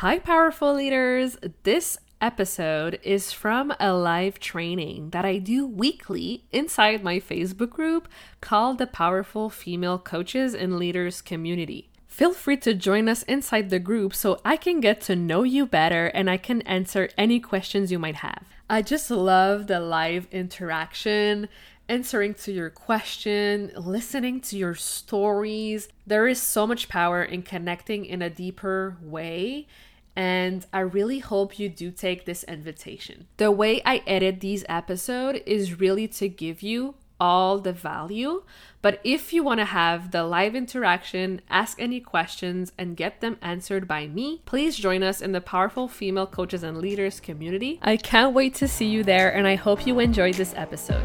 Hi, powerful leaders. This episode is from a live training that I do weekly inside my Facebook group called the Powerful Female Coaches and Leaders Community. Feel free to join us inside the group so I can get to know you better and I can answer any questions you might have. I just love the live interaction answering to your question, listening to your stories. There is so much power in connecting in a deeper way. And I really hope you do take this invitation. The way I edit these episodes is really to give you all the value. But if you want to have the live interaction, ask any questions, and get them answered by me, please join us in the Powerful Female Coaches and Leaders community. I can't wait to see you there, and I hope you enjoyed this episode.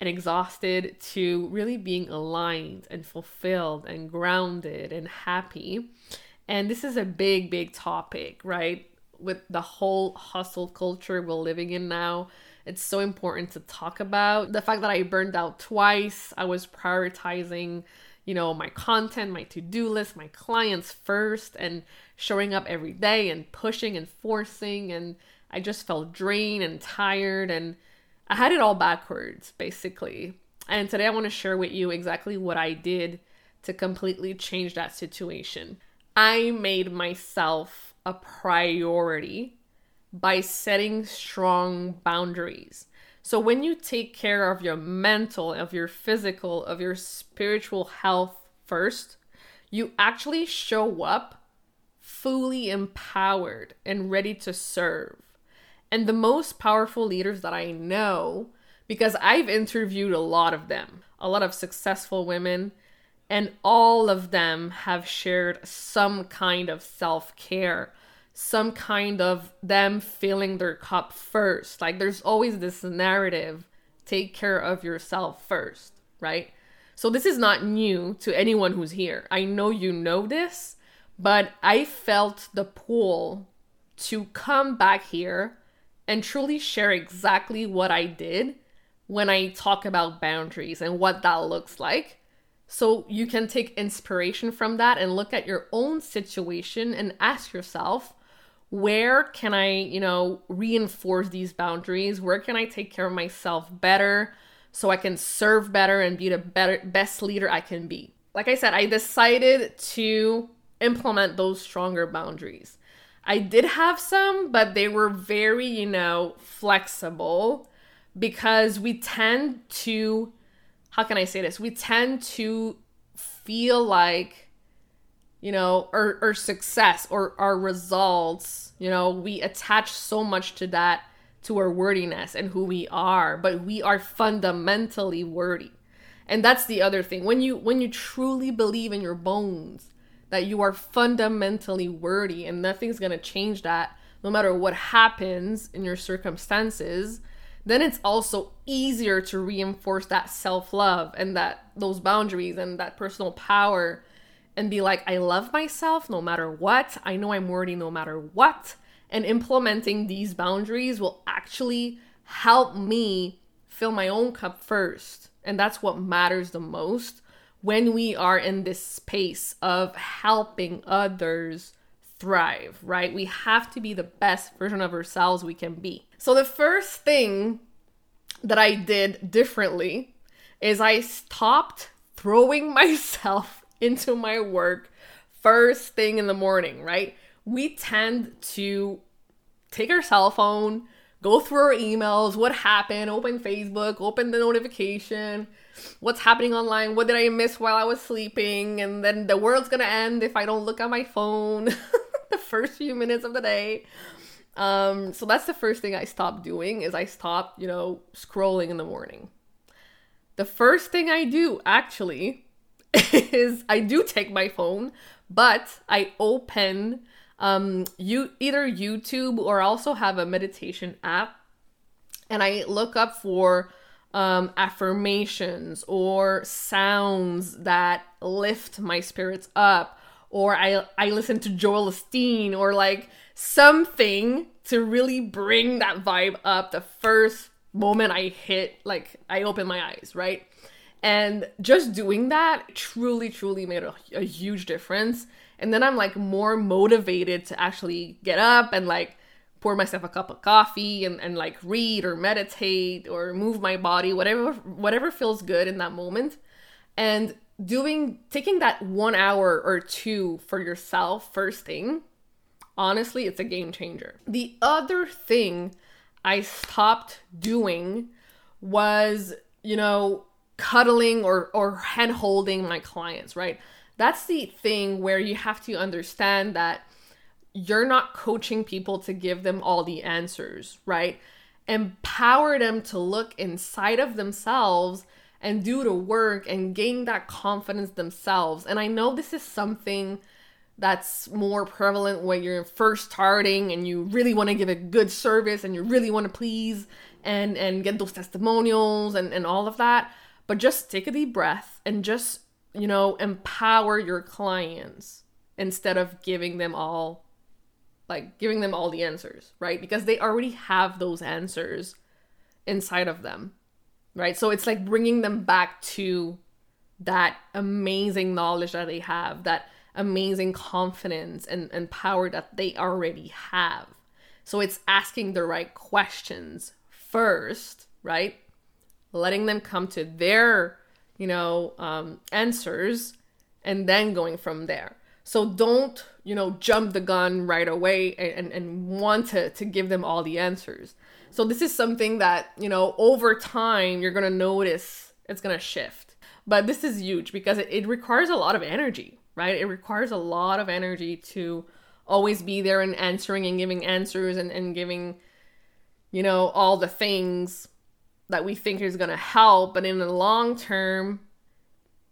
and exhausted to really being aligned and fulfilled and grounded and happy. And this is a big, big topic, right? with the whole hustle culture we're living in now, it's so important to talk about. The fact that I burned out twice, I was prioritizing, you know, my content, my to do list, my clients first, and showing up every day and pushing and forcing. And I just felt drained and tired. And I had it all backwards, basically. And today I want to share with you exactly what I did to completely change that situation. I made myself a priority by setting strong boundaries. So when you take care of your mental, of your physical, of your spiritual health first, you actually show up fully empowered and ready to serve. And the most powerful leaders that I know, because I've interviewed a lot of them, a lot of successful women, and all of them have shared some kind of self care, some kind of them filling their cup first. Like there's always this narrative take care of yourself first, right? So this is not new to anyone who's here. I know you know this, but I felt the pull to come back here and truly share exactly what I did when I talk about boundaries and what that looks like so you can take inspiration from that and look at your own situation and ask yourself, where can I, you know, reinforce these boundaries? Where can I take care of myself better so I can serve better and be the better best leader I can be? Like I said, I decided to implement those stronger boundaries. I did have some, but they were very, you know, flexible because we tend to how can I say this? We tend to feel like, you know, our, our success or our results, you know, we attach so much to that, to our wordiness and who we are, but we are fundamentally wordy. And that's the other thing. When you when you truly believe in your bones that you are fundamentally wordy and nothing's going to change that no matter what happens in your circumstances, then it's also easier to reinforce that self-love and that those boundaries and that personal power and be like I love myself no matter what. I know I'm worthy no matter what. And implementing these boundaries will actually help me fill my own cup first. And that's what matters the most when we are in this space of helping others thrive, right? We have to be the best version of ourselves we can be. So, the first thing that I did differently is I stopped throwing myself into my work first thing in the morning, right? we tend to take our cell phone, go through our emails, what happened, open Facebook, open the notification, what's happening online, what did I miss while I was sleeping, and then the world's gonna end if I don't look at my phone the first few minutes of the day. Um, so that's the first thing I stopped doing is I stopped, you know, scrolling in the morning. The first thing I do actually is I do take my phone, but I open um you either YouTube or also have a meditation app and I look up for um, affirmations or sounds that lift my spirits up or I I listen to Joel Osteen or like something to really bring that vibe up the first moment I hit like I open my eyes, right? And just doing that truly truly made a, a huge difference. And then I'm like more motivated to actually get up and like pour myself a cup of coffee and, and like read or meditate or move my body whatever whatever feels good in that moment. And doing taking that one hour or two for yourself first thing honestly it's a game changer. The other thing i stopped doing was you know cuddling or or hand holding my clients right? That's the thing where you have to understand that you're not coaching people to give them all the answers, right? Empower them to look inside of themselves and do the work and gain that confidence themselves. And I know this is something that's more prevalent when you're first starting and you really want to give a good service and you really want to please and and get those testimonials and, and all of that. But just take a deep breath and just, you know, empower your clients instead of giving them all like giving them all the answers, right? Because they already have those answers inside of them, right? So it's like bringing them back to that amazing knowledge that they have, that amazing confidence and, and power that they already have. So it's asking the right questions first, right? Letting them come to their, you know, um, answers and then going from there. So don't, you know, jump the gun right away and, and want to, to give them all the answers. So this is something that, you know, over time you're gonna notice it's gonna shift. But this is huge because it, it requires a lot of energy, right? It requires a lot of energy to always be there and answering and giving answers and, and giving, you know, all the things that we think is gonna help. But in the long term,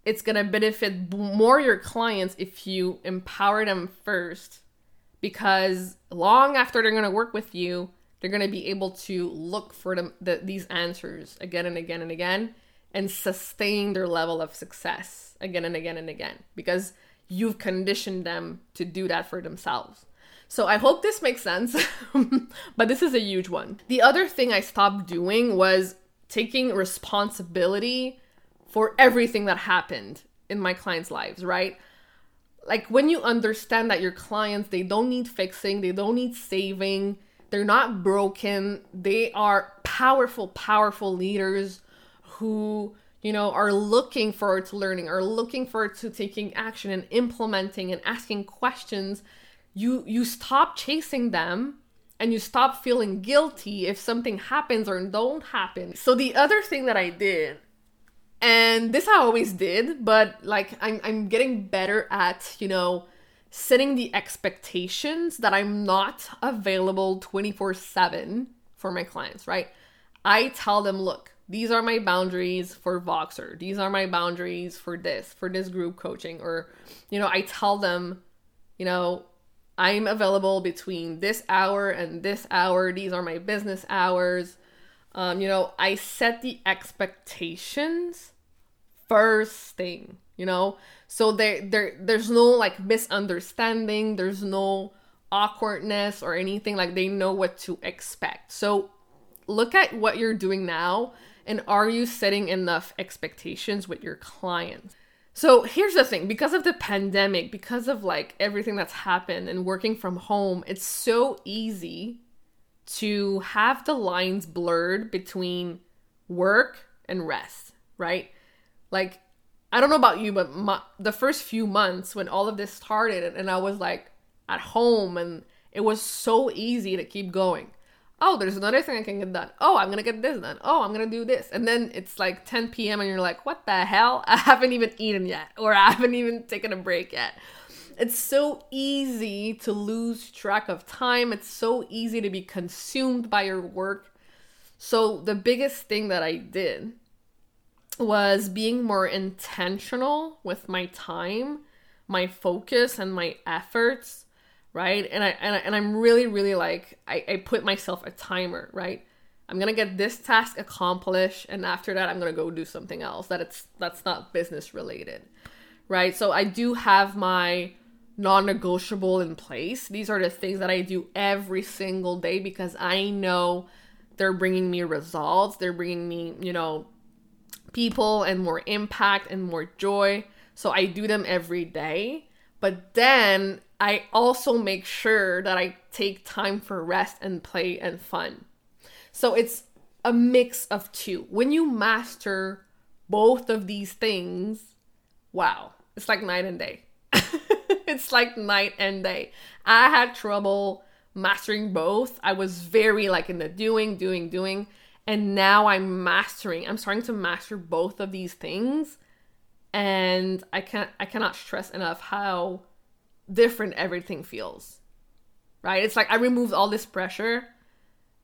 it's going to benefit more your clients if you empower them first because long after they're going to work with you they're going to be able to look for them the, these answers again and again and again and sustain their level of success again and again and again because you've conditioned them to do that for themselves so I hope this makes sense, but this is a huge one. The other thing I stopped doing was taking responsibility for everything that happened in my clients' lives, right? Like when you understand that your clients, they don't need fixing, they don't need saving, they're not broken, they are powerful, powerful leaders who, you know, are looking forward to learning, are looking forward to taking action and implementing and asking questions. You you stop chasing them and you stop feeling guilty if something happens or don't happen. So the other thing that I did and this I always did, but like I'm I'm getting better at, you know, setting the expectations that I'm not available 24/7 for my clients, right? I tell them, look, these are my boundaries for Voxer. These are my boundaries for this, for this group coaching or you know, I tell them, you know, I'm available between this hour and this hour. These are my business hours. Um, you know, I set the expectations first thing, you know? So there there there's no like misunderstanding, there's no awkwardness or anything like they know what to expect. So look at what you're doing now and are you setting enough expectations with your clients? So here's the thing because of the pandemic, because of like everything that's happened and working from home, it's so easy to have the lines blurred between work and rest, right? Like, I don't know about you, but my, the first few months when all of this started, and I was like at home and it was so easy to keep going. Oh, there's another thing I can get done. Oh, I'm gonna get this done. Oh, I'm gonna do this. And then it's like 10 p.m. and you're like, what the hell? I haven't even eaten yet, or I haven't even taken a break yet. It's so easy to lose track of time. It's so easy to be consumed by your work. So, the biggest thing that I did was being more intentional with my time, my focus, and my efforts, right? And I and, I, and I'm really really like I, I put myself a timer, right? I'm gonna get this task accomplished, and after that, I'm gonna go do something else that it's that's not business related, right? So I do have my non-negotiable in place. These are the things that I do every single day because I know they're bringing me results. They're bringing me, you know, people and more impact and more joy. So I do them every day. But then I also make sure that I take time for rest and play and fun. So it's a mix of two. When you master both of these things, wow, it's like night and day. it's like night and day. I had trouble mastering both. I was very like in the doing, doing, doing. And now I'm mastering. I'm starting to master both of these things. And I can't I cannot stress enough how different everything feels. Right? It's like I removed all this pressure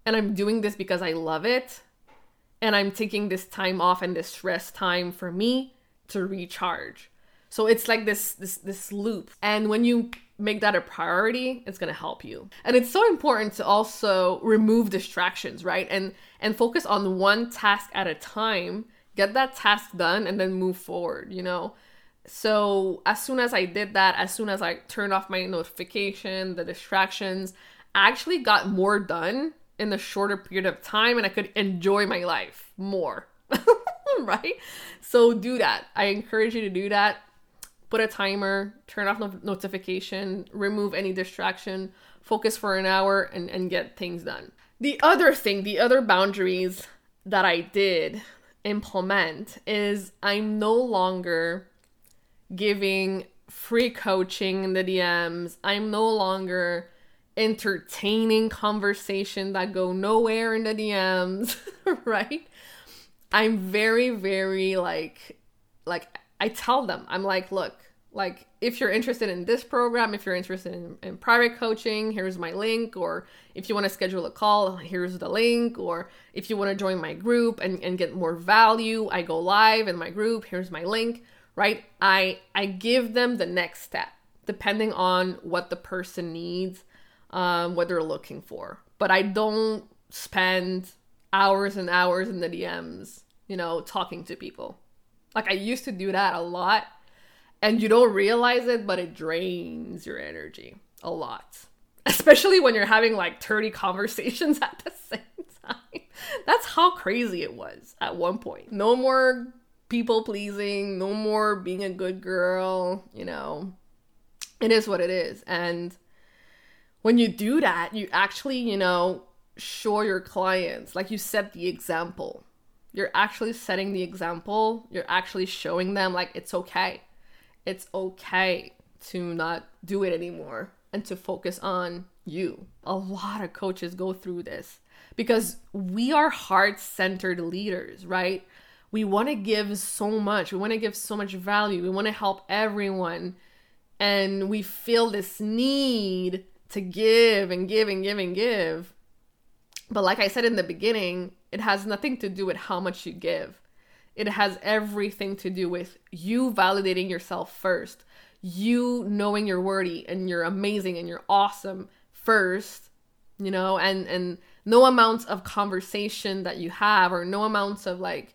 and I'm doing this because I love it. And I'm taking this time off and this rest time for me to recharge. So it's like this this this loop. And when you make that a priority, it's going to help you. And it's so important to also remove distractions, right? And and focus on one task at a time. Get that task done and then move forward, you know? So as soon as I did that, as soon as I turned off my notification, the distractions, I actually got more done in a shorter period of time and I could enjoy my life more. right? So do that. I encourage you to do that put a timer, turn off no- notification, remove any distraction, focus for an hour, and, and get things done. The other thing, the other boundaries that I did implement is I'm no longer giving free coaching in the DMs. I'm no longer entertaining conversation that go nowhere in the DMs, right? I'm very, very like, like I tell them, I'm like, look, like if you're interested in this program, if you're interested in, in private coaching, here's my link. Or if you want to schedule a call, here's the link. Or if you want to join my group and, and get more value, I go live in my group, here's my link, right? I I give them the next step depending on what the person needs, um, what they're looking for. But I don't spend hours and hours in the DMs, you know, talking to people. Like I used to do that a lot and you don't realize it, but it drains your energy a lot. Especially when you're having like 30 conversations at the same time. That's how crazy it was at one point. No more people pleasing, no more being a good girl, you know. It is what it is. And when you do that, you actually, you know, show your clients, like you set the example you're actually setting the example. You're actually showing them like it's okay. It's okay to not do it anymore and to focus on you. A lot of coaches go through this because we are heart centered leaders, right? We want to give so much. We want to give so much value. We want to help everyone. And we feel this need to give and give and give and give. But like I said in the beginning, it has nothing to do with how much you give. It has everything to do with you validating yourself first, you knowing you're worthy and you're amazing and you're awesome first, you know, and and no amounts of conversation that you have or no amounts of like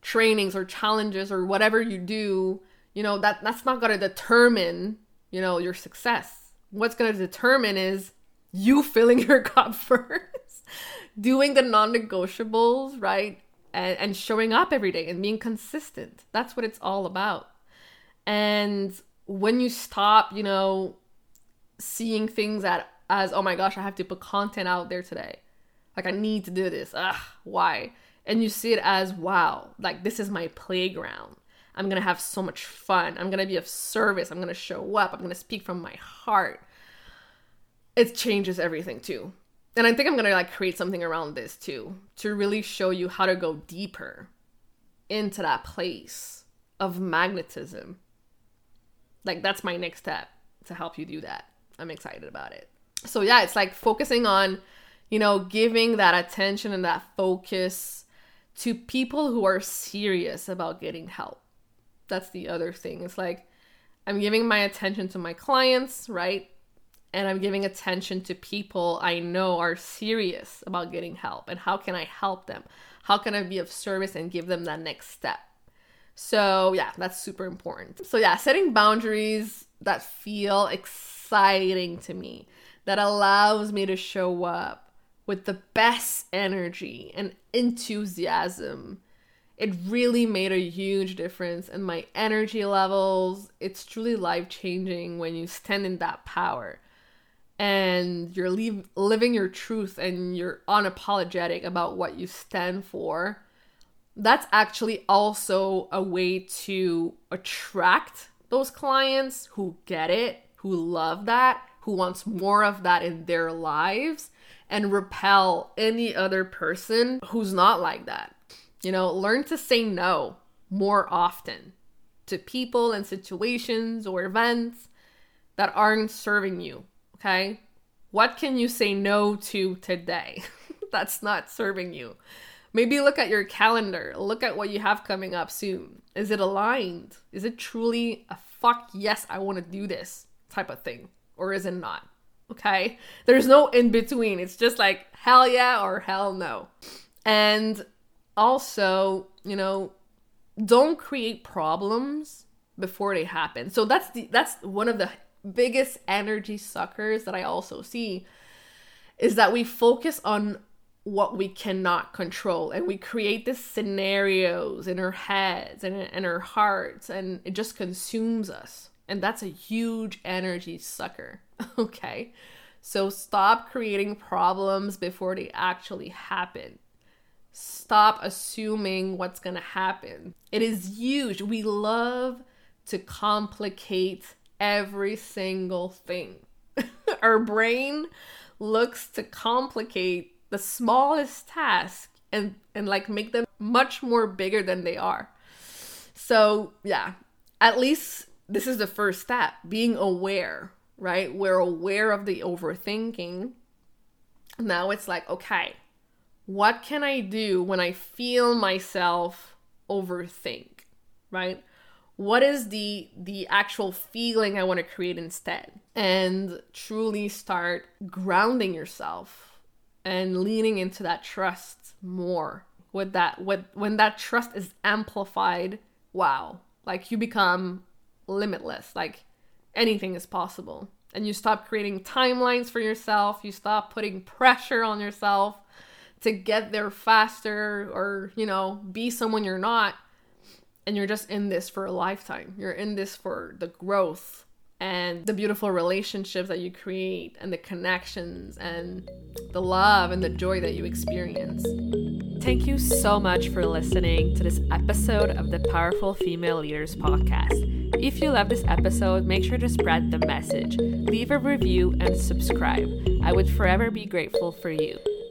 trainings or challenges or whatever you do, you know, that that's not going to determine, you know, your success. What's going to determine is you filling your cup first doing the non-negotiables, right? And, and showing up every day and being consistent. That's what it's all about. And when you stop, you know, seeing things as oh my gosh, I have to put content out there today. Like I need to do this. Ugh, why? And you see it as wow, like this is my playground. I'm gonna have so much fun. I'm gonna be of service. I'm gonna show up. I'm gonna speak from my heart. it changes everything too. And I think I'm gonna like create something around this too to really show you how to go deeper into that place of magnetism. Like that's my next step to help you do that. I'm excited about it. So yeah, it's like focusing on, you know, giving that attention and that focus to people who are serious about getting help. That's the other thing. It's like I'm giving my attention to my clients, right? And I'm giving attention to people I know are serious about getting help and how can I help them? How can I be of service and give them that next step? So, yeah, that's super important. So, yeah, setting boundaries that feel exciting to me, that allows me to show up with the best energy and enthusiasm. It really made a huge difference in my energy levels. It's truly life changing when you stand in that power and you're leave, living your truth and you're unapologetic about what you stand for that's actually also a way to attract those clients who get it, who love that, who wants more of that in their lives and repel any other person who's not like that. You know, learn to say no more often to people and situations or events that aren't serving you, okay? What can you say no to today that's not serving you? Maybe look at your calendar. Look at what you have coming up soon. Is it aligned? Is it truly a fuck yes, I want to do this type of thing? Or is it not? Okay? There's no in between. It's just like hell yeah or hell no. And also, you know, don't create problems before they happen. So that's the that's one of the biggest energy suckers that I also see is that we focus on what we cannot control and we create these scenarios in our heads and in our hearts and it just consumes us and that's a huge energy sucker okay? So stop creating problems before they actually happen. Stop assuming what's going to happen. It is huge. We love to complicate every single thing our brain looks to complicate the smallest task and and like make them much more bigger than they are. So, yeah, at least this is the first step, being aware, right? We're aware of the overthinking. Now it's like, okay, what can I do when I feel myself overthink, right? What is the the actual feeling I want to create instead? And truly start grounding yourself and leaning into that trust more. With that with when that trust is amplified wow like you become limitless like anything is possible. And you stop creating timelines for yourself you stop putting pressure on yourself to get there faster or you know be someone you're not and you're just in this for a lifetime you're in this for the growth and the beautiful relationships that you create and the connections and the love and the joy that you experience. Thank you so much for listening to this episode of the Powerful Female Leaders podcast. If you love this episode, make sure to spread the message, leave a review, and subscribe. I would forever be grateful for you.